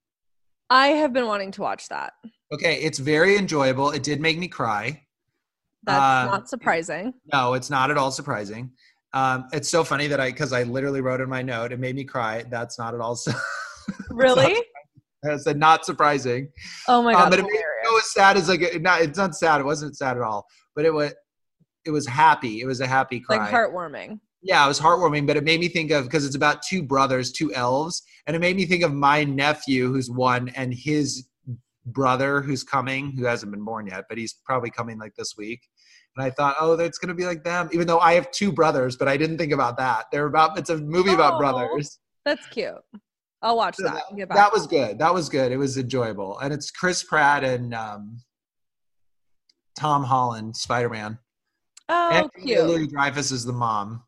I have been wanting to watch that. Okay, it's very enjoyable. It did make me cry. That's Uh, not surprising. No, it's not at all surprising. Um, it's so funny that I because I literally wrote in my note, it made me cry. That's not at all. Su- Really? I said not surprising. Oh my Um, god! but it made hilarious. sad as like it, not. It's not sad. It wasn't sad at all. But it was. It was happy. It was a happy cry. like heartwarming. Yeah, it was heartwarming, but it made me think of because it's about two brothers, two elves, and it made me think of my nephew who's one and his brother who's coming, who hasn't been born yet, but he's probably coming like this week. And I thought, oh, that's gonna be like them, even though I have two brothers, but I didn't think about that. They're about it's a movie about Oh. brothers. That's cute. I'll watch So that. back. That was good. That was good. It was enjoyable, and it's Chris Pratt and um, Tom Holland, Spider Man. oh, and cute. Louis Dreyfus is the mom.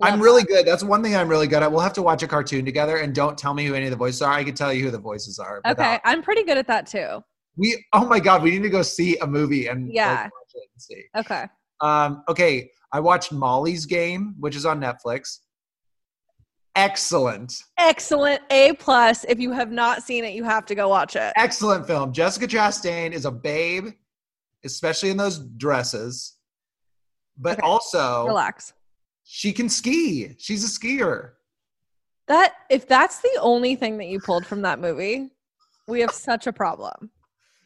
Love I'm really good. That's one thing I'm really good at. We'll have to watch a cartoon together and don't tell me who any of the voices are. I can tell you who the voices are. Okay, without- I'm pretty good at that too. We oh my god, we need to go see a movie and Yeah. watch it and see. Okay. Um, okay, I watched Molly's Game, which is on Netflix. Excellent, Excellent. A plus. If you have not seen it, you have to go watch it. excellent film. Jessica Chastain is a babe, especially in those dresses. But Okay, also, Relax. she can ski. She's a skier. That if that's the only thing that you pulled from that movie, we have such a problem.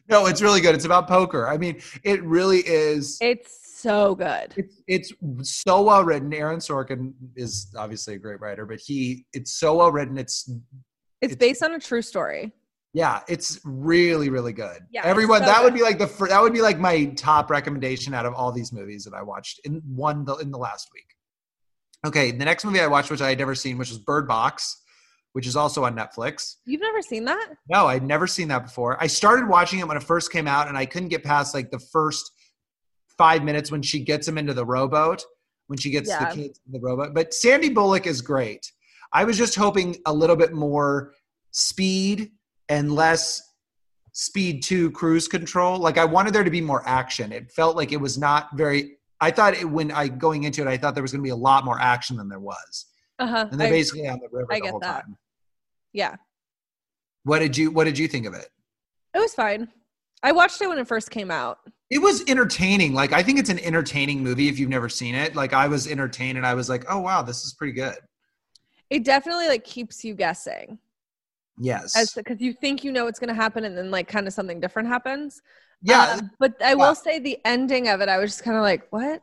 No, it's really good. It's about poker. I mean, it really is. It's so good. it's it's so well written. Aaron Sorkin is obviously a great writer, but he it's so well written. It's It's It's- based on a true story. yeah, it's really really good. Yeah, everyone so that would be like the that would be like my top recommendation out of all these movies that I watched in one the, in the last week. Okay, the next movie I watched, which I had never seen, which was Bird Box, which is also on Netflix. You've never seen that? No, I'd never seen that before. I started watching it when it first came out, and I couldn't get past like the first five minutes when she gets him into the rowboat, when she gets Yeah. the kids in the rowboat. But Sandy Bullock is great. I was just hoping a little bit more speed and less speed to cruise control. Like I wanted there to be more action. It felt like it was not very. I thought it, when I going into it, I thought there was going to be a lot more action than there was, Uh huh. and they're basically on the river I the get whole that. time. Yeah, What did you What did you think of it? it was fine. I watched it when it first came out. It was entertaining. Like I think it's an entertaining movie if you've never seen it. Like I was entertained and I was like, "Oh wow, this is pretty good." It definitely like keeps you guessing Yes. as because you think you know what's going to happen and then like kind of something different happens. yeah. Um, but I yeah. will say the ending of it, I was just kind of like, what?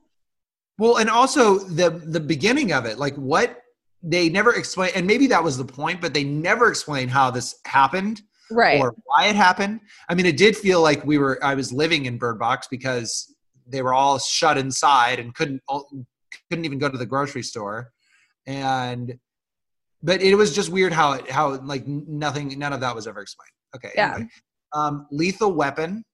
well, and also the the beginning of it, like what they never explain and maybe that was the point, but they never explain how this happened Right. or why it happened. I mean, it did feel like we were I was living in Bird Box because they were all shut inside and couldn't couldn't even go to the grocery store. And but it was just weird how it how like nothing none of that was ever explained. Okay. Yeah. anyway. Um Lethal Weapon,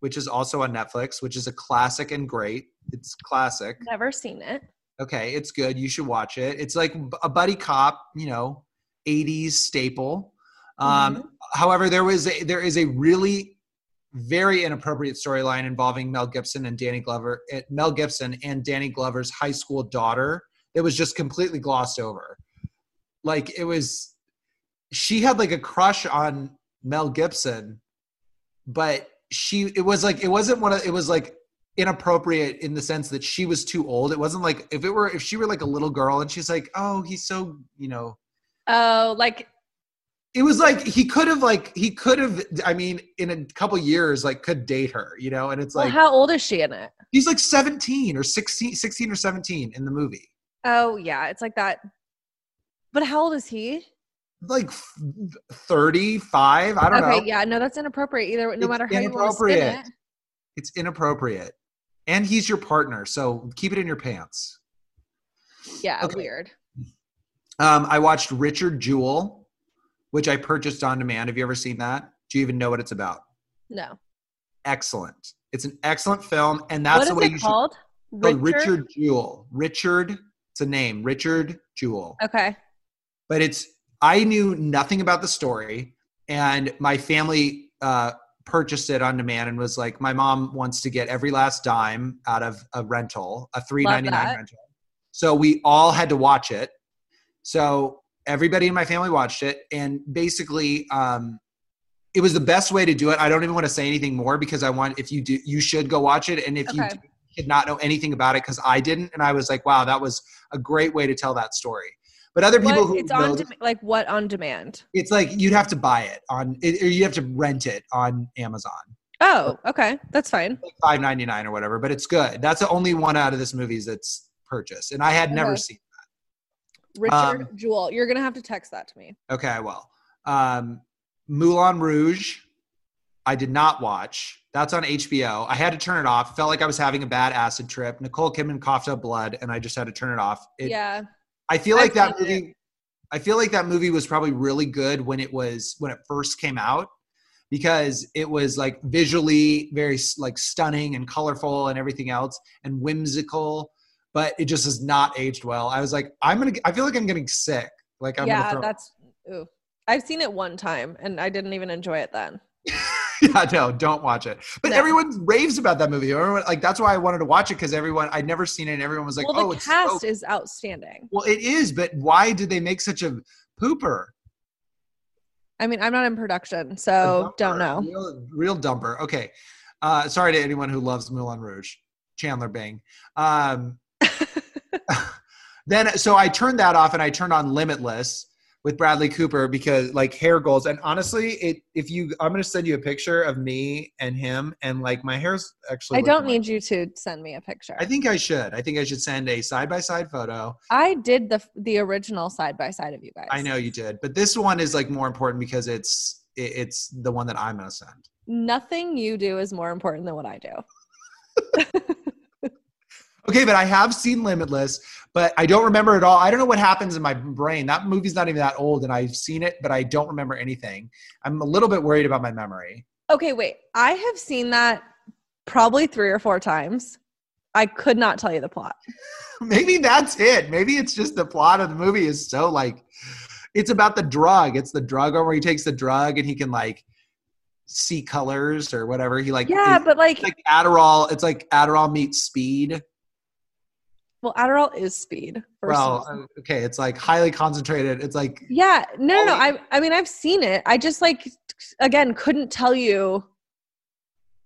which is also on Netflix, which is a classic and great. It's classic. Never seen it. Okay, it's good. You should watch it. It's like a buddy cop, you know, 80s staple. Um, However, there was a, there is a really very inappropriate storyline involving Mel Gibson and Danny Glover. eh, Mel Gibson and Danny Glover's high school daughter. That was just completely glossed over. Like it was, she had like a crush on Mel Gibson, but she it was like it wasn't one of it was like inappropriate in the sense that she was too old. It wasn't like if it were if she were like a little girl and she's like, oh, he's so you know. Oh, like It was like he could have like he could have. I mean, in a couple years, like could date her, you know. And it's well, like how old is she in it? he's like 17 or 16, 16 or 17 in the movie. Oh yeah, it's like that. But how old is he? Like 35. I don't okay, know. yeah, no, that's inappropriate. Either no It's matter how you to spin it. It's inappropriate. And he's your partner, so keep it in your pants. Yeah, Okay. weird. Um, I watched Richard Jewell, which I purchased on demand. Have you ever seen that? Do you even know what it's about? No. Excellent. It's an excellent film, and that's what the way you called? should. Oh, Richard Jewell. Richard. It's a name. Richard Jewell. Okay. But it's. I knew nothing about the story, and my family uh, purchased it on demand and was like, my mom wants to get every last dime out of a rental, a three ninety nine rental. So we all had to watch it. So everybody in my family watched it, and basically, um, it was the best way to do it. I don't even want to say anything more because I want if you do, you should go watch it. And if you did not know anything about it, because I didn't, and I was like, wow, that was a great way to tell that story. But other people What, who it's on dem- like what on demand? it's like you'd have to buy it on, it, or you have to rent it on Amazon, Oh, okay, that's fine. like five ninety nine or whatever. But it's good. That's the only one out of this movies that's purchased, and I had never Okay. seen. Richard Um, Jewell, you're gonna have to text that to me. Okay, I will. Um, Moulin Rouge, I did not watch. That's on HBO. I had to turn it off. Felt like I was having a bad acid trip. Nicole Kidman coughed up blood, and I just had to turn it off. It, yeah, I feel like I've that seen it. movie. I feel like that movie was probably really good when it was when it first came out because it was like visually very like stunning and colorful and everything else and whimsical, but it just has not aged well. I was like, I'm gonna. I feel like I'm getting sick. Like I'm gonna yeah, that's. Ooh, I've seen it one time and I didn't even enjoy it then. yeah, no, don't watch it. But No. everyone raves about that movie. Everyone, like that's why I wanted to watch it because everyone I'd never seen it, and everyone was like, well, "Oh, the it's cast so-" is outstanding. well, it is." But why did they make such a pooper? I mean, I'm not in production, so don't know. Real, real dumper. Okay, uh, sorry to anyone who loves Moulin Rouge, Chandler Bing. Um, then, so I turned that off and I turned on Limitless with Bradley Cooper because like hair goals. And honestly, it if you, I'm gonna send you a picture of me and him, and like my hair's actually. I don't like- need you to send me a picture. I think I should. I think I should send a side by side photo. I did the the original side by side of you guys. I know you did, but this one is like more important because it's it- it's the one that I'm gonna send. Nothing you do is more important than what I do. Okay, but I have seen Limitless, but I don't remember it all. I don't know what happens in my brain. That movie's not even that old, and I've seen it, but I don't remember anything. I'm a little bit worried about my memory. Okay, wait. I have seen that probably three or four times. I could not tell you the plot. Maybe that's it. Maybe it's just the plot of the movie is so like it's about the drug. It's the drug where he takes the drug and he can like see colors or whatever. He like Yeah, but like, like Adderall. It's like Adderall meets speed. Well, Adderall is speed. Well, uh, okay, it's like highly concentrated. It's like yeah, no, no, no. I, I mean, I've seen it. I just like, again, couldn't tell you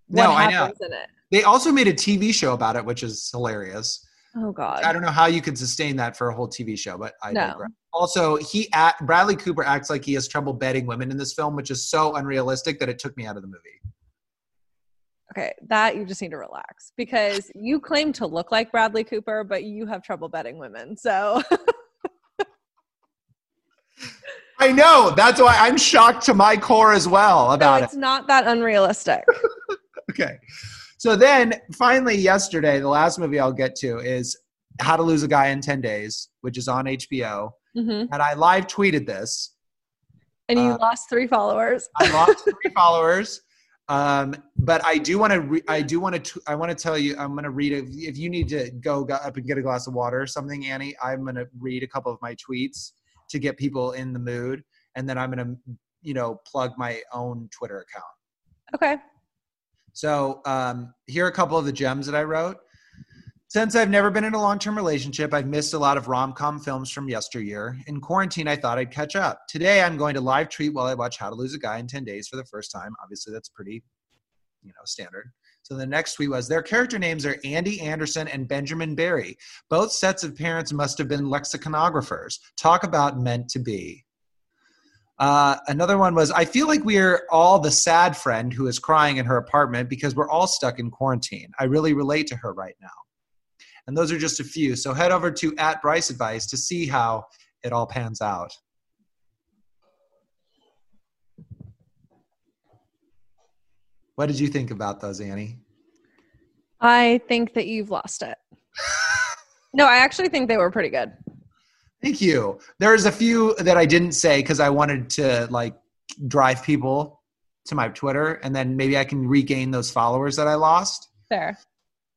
what No, I know. happens in it. they also made a TV show about it, which is hilarious. Oh God. I don't know how you could sustain that for a whole TV show, but I No. digress. Also, he act, Bradley Cooper acts like he has trouble betting women in this film, which is so unrealistic that it took me out of the movie. Okay, that you just need to relax because you claim to look like Bradley Cooper, but you have trouble betting women. So I know. That's why I'm shocked to my core as well no, about it. it's not that unrealistic. Okay. So then finally, yesterday, the last movie I'll get to is How to Lose a Guy in 10 Days, which is on HBO. hmm And I live tweeted this. And you Uh, lost three followers. I lost three followers. Um, but I do want to. Re- I do want to. I want to tell you. I'm going to read. A, if you need to go go up and get a glass of water or something, Annie, I'm going to read a couple of my tweets to get people in the mood, and then I'm going to, you know, plug my own Twitter account. Okay. So um, here are a couple of the gems that I wrote. Since I've never been in a long term relationship, I've missed a lot of rom com films from yesteryear. In quarantine, I thought I'd catch up. Today, I'm going to live tweet while I watch How to Lose a Guy in 10 Days for the first time. Obviously, that's pretty you know, standard. So the next tweet was their character names are Andy Anderson and Benjamin Barry. Both sets of parents must have been lexiconographers. Talk about meant to be. Uh, another one was I feel like we're all the sad friend who is crying in her apartment because we're all stuck in quarantine. I really relate to her right now. And those are just a few. So head over to at Bryce Advice to see how it all pans out. What did you think about those, Annie? I think that you've lost it. no, I actually think they were pretty good. Thank you. There's a few that I didn't say because I wanted to like drive people to my Twitter, and then maybe I can regain those followers that I lost. Fair.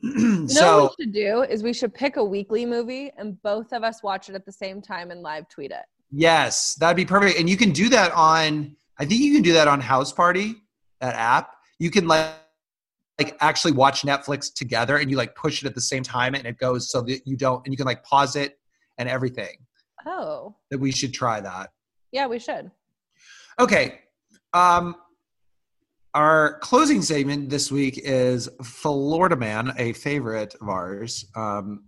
So You know what we should do is we should pick a weekly movie and both of us watch it at the same time and live tweet it. yes, that'd be perfect. And you can do that on. I think you can do that on House Party, that app. You can like like actually watch Netflix together, and you like push it at the same time, and it goes so that you don't, and you can like pause it and everything. Oh, That we should try that. yeah, we should. Okay. Um, our closing statement this week is Florida Man, a favorite of ours, um,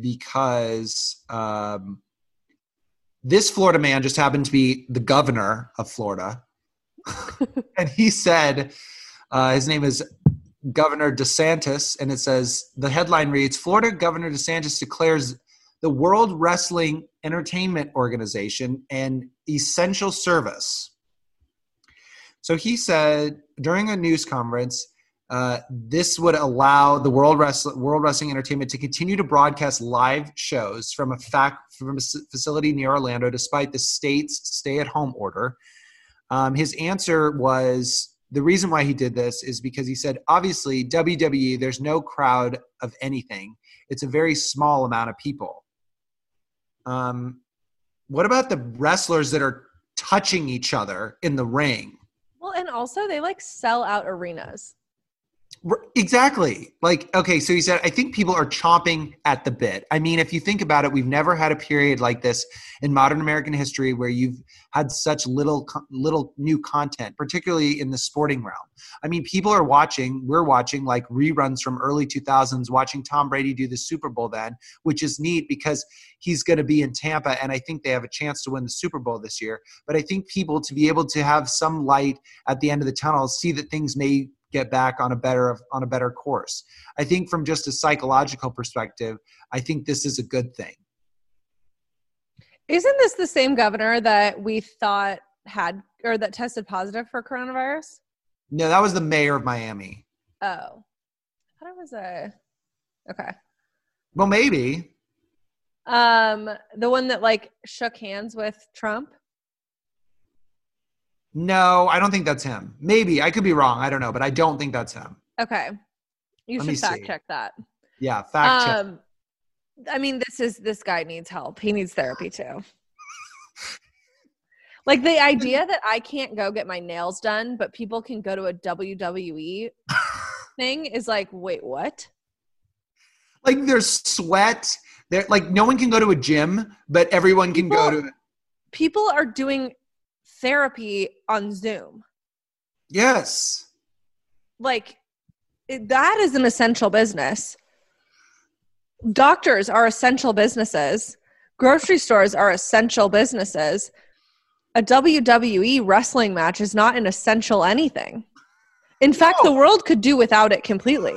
because um, this Florida man just happened to be the governor of Florida. and he said, uh, his name is Governor DeSantis, and it says the headline reads Florida Governor DeSantis declares the World Wrestling Entertainment Organization an essential service. So he said during a news conference, uh, this would allow the World, Wrestling World Wrestling Entertainment to continue to broadcast live shows from a fac- from a facility near Orlando, despite the state's stay-at-home order. Um, his answer was the reason why he did this is because he said, obviously, WWE, there's no crowd of anything. It's a very small amount of people. Um, what about the wrestlers that are touching each other in the ring? Well, and also they like sell out arenas. Exactly. Like, okay, so he said, I think people are chomping at the bit. I mean, if you think about it, we've never had a period like this in modern American history where you've had such little, little new content, particularly in the sporting realm. I mean, people are watching, we're watching like reruns from early 2000s, watching Tom Brady do the Super Bowl then, which is neat because he's going to be in Tampa and I think they have a chance to win the Super Bowl this year. But I think people to be able to have some light at the end of the tunnel, see that things may get back on a better on a better course. I think from just a psychological perspective, I think this is a good thing. Isn't this the same governor that we thought had or that tested positive for coronavirus? No, that was the mayor of Miami. Oh, I thought it was a okay. Well, maybe. Um, the one that like shook hands with Trump. No, I don't think that's him. Maybe I could be wrong. I don't know, but I don't think that's him. Okay, you Let should fact see. check that. Yeah, fact check. Um, I mean, this is this guy needs help. He needs therapy too. like the idea that I can't go get my nails done, but people can go to a WWE thing is like, wait, what? Like there's sweat. There, like no one can go to a gym, but everyone can go People- to. People are doing therapy on Zoom. Yes. Like it, that is an essential business. Doctors are essential businesses. Grocery stores are essential businesses. A WWE wrestling match is not an essential anything. In fact, No. the world could do without it completely.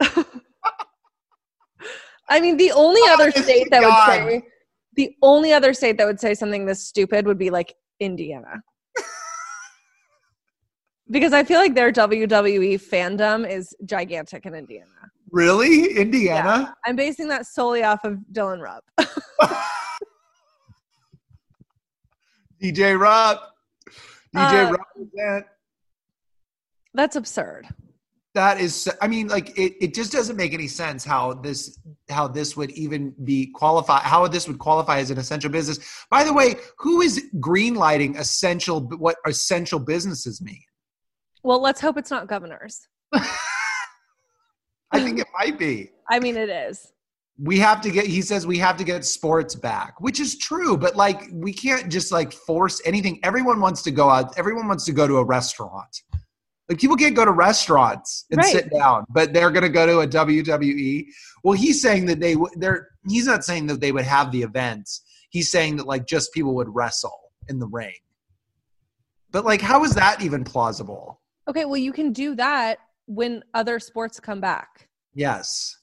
I mean, the only other Honest state that would say the only other state that would say something this stupid would be like Indiana. because I feel like their WWE fandom is gigantic in Indiana. Really, Indiana? I'm basing that solely off of Dylan Rupp. DJ Rob. DJ Uh, Rob. That's absurd. That is, I mean, like it, it just doesn't make any sense how this how this would even be qualify how this would qualify as an essential business. By the way, who is greenlighting essential what essential businesses mean? Well, let's hope it's not governors. I think it might be. I mean, it is. We have to get he says we have to get sports back, which is true, but like we can't just like force anything. Everyone wants to go out, everyone wants to go to a restaurant. Like people can't go to restaurants and Right. sit down, but they're going to go to a WWE. Well, he's saying that they would. They're. He's not saying that they would have the events. He's saying that like just people would wrestle in the ring. But like, how is that even plausible? Okay, well, you can do that when other sports come back. Yes.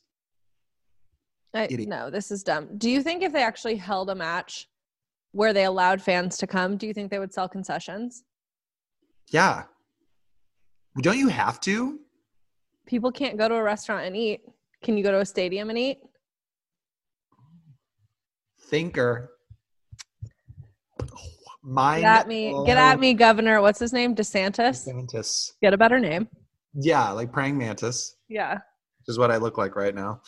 I, no, this is dumb. Do you think if they actually held a match where they allowed fans to come, do you think they would sell concessions? Yeah. Don't you have to? People can't go to a restaurant and eat. Can you go to a stadium and eat? Thinker. Mind Get at me. Get at me, Governor. What's his name? DeSantis. Mantis. Get a better name. Yeah, like praying mantis. Yeah. which is what I look like right now.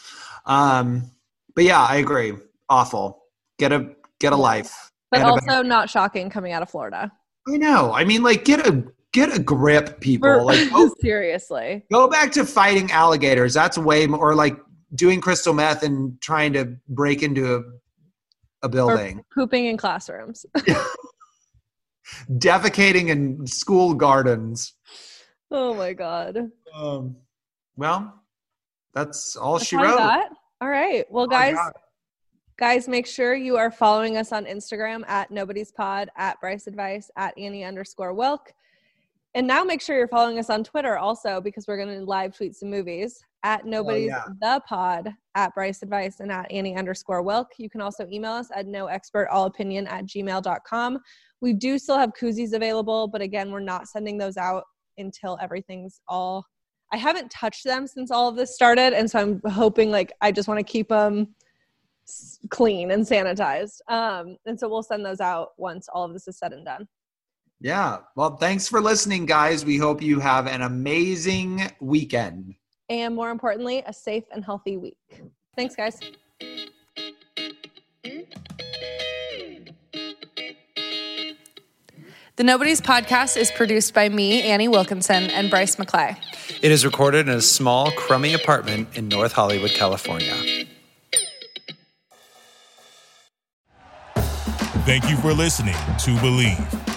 Um, but yeah, I agree. Awful. Get a get a life. But also not shocking coming out of Florida. I know. I mean, like get a get a grip, people. For- Like go, seriously. go back to fighting alligators. That's way more. Or like doing crystal meth and trying to break into a, a building, Pooping in classrooms. defecating in school gardens. oh my god. Um, well, that's all That's she wrote. All right. Well, I guys, guys, make sure you are following us on Instagram at nobodies pod, at Bryce Advice, at Annie underscore Wilk. And now make sure you're following us on Twitter also because we're going to live tweet some movies at nobodies yeah. the pod, at Bryce Advice, and at Annie underscore Wilk. You can also email us at no expert all opinion at gmail.com. We do still have koozies available, but again, we're not sending those out until everything's all I haven't touched them since all of this started, and so I'm hoping like I just want to keep them clean and sanitized. Um, and so we'll send those out once all of this is said and done. Yeah. Well, thanks for listening, guys. We hope you have an amazing weekend. And more importantly, a safe and healthy week. Thanks, guys. The Nobodies podcast is produced by me, Annie Wilkinson, and Bryce McClay. It is recorded in a small, crummy apartment in North Hollywood, California. Thank you for listening to Bleav.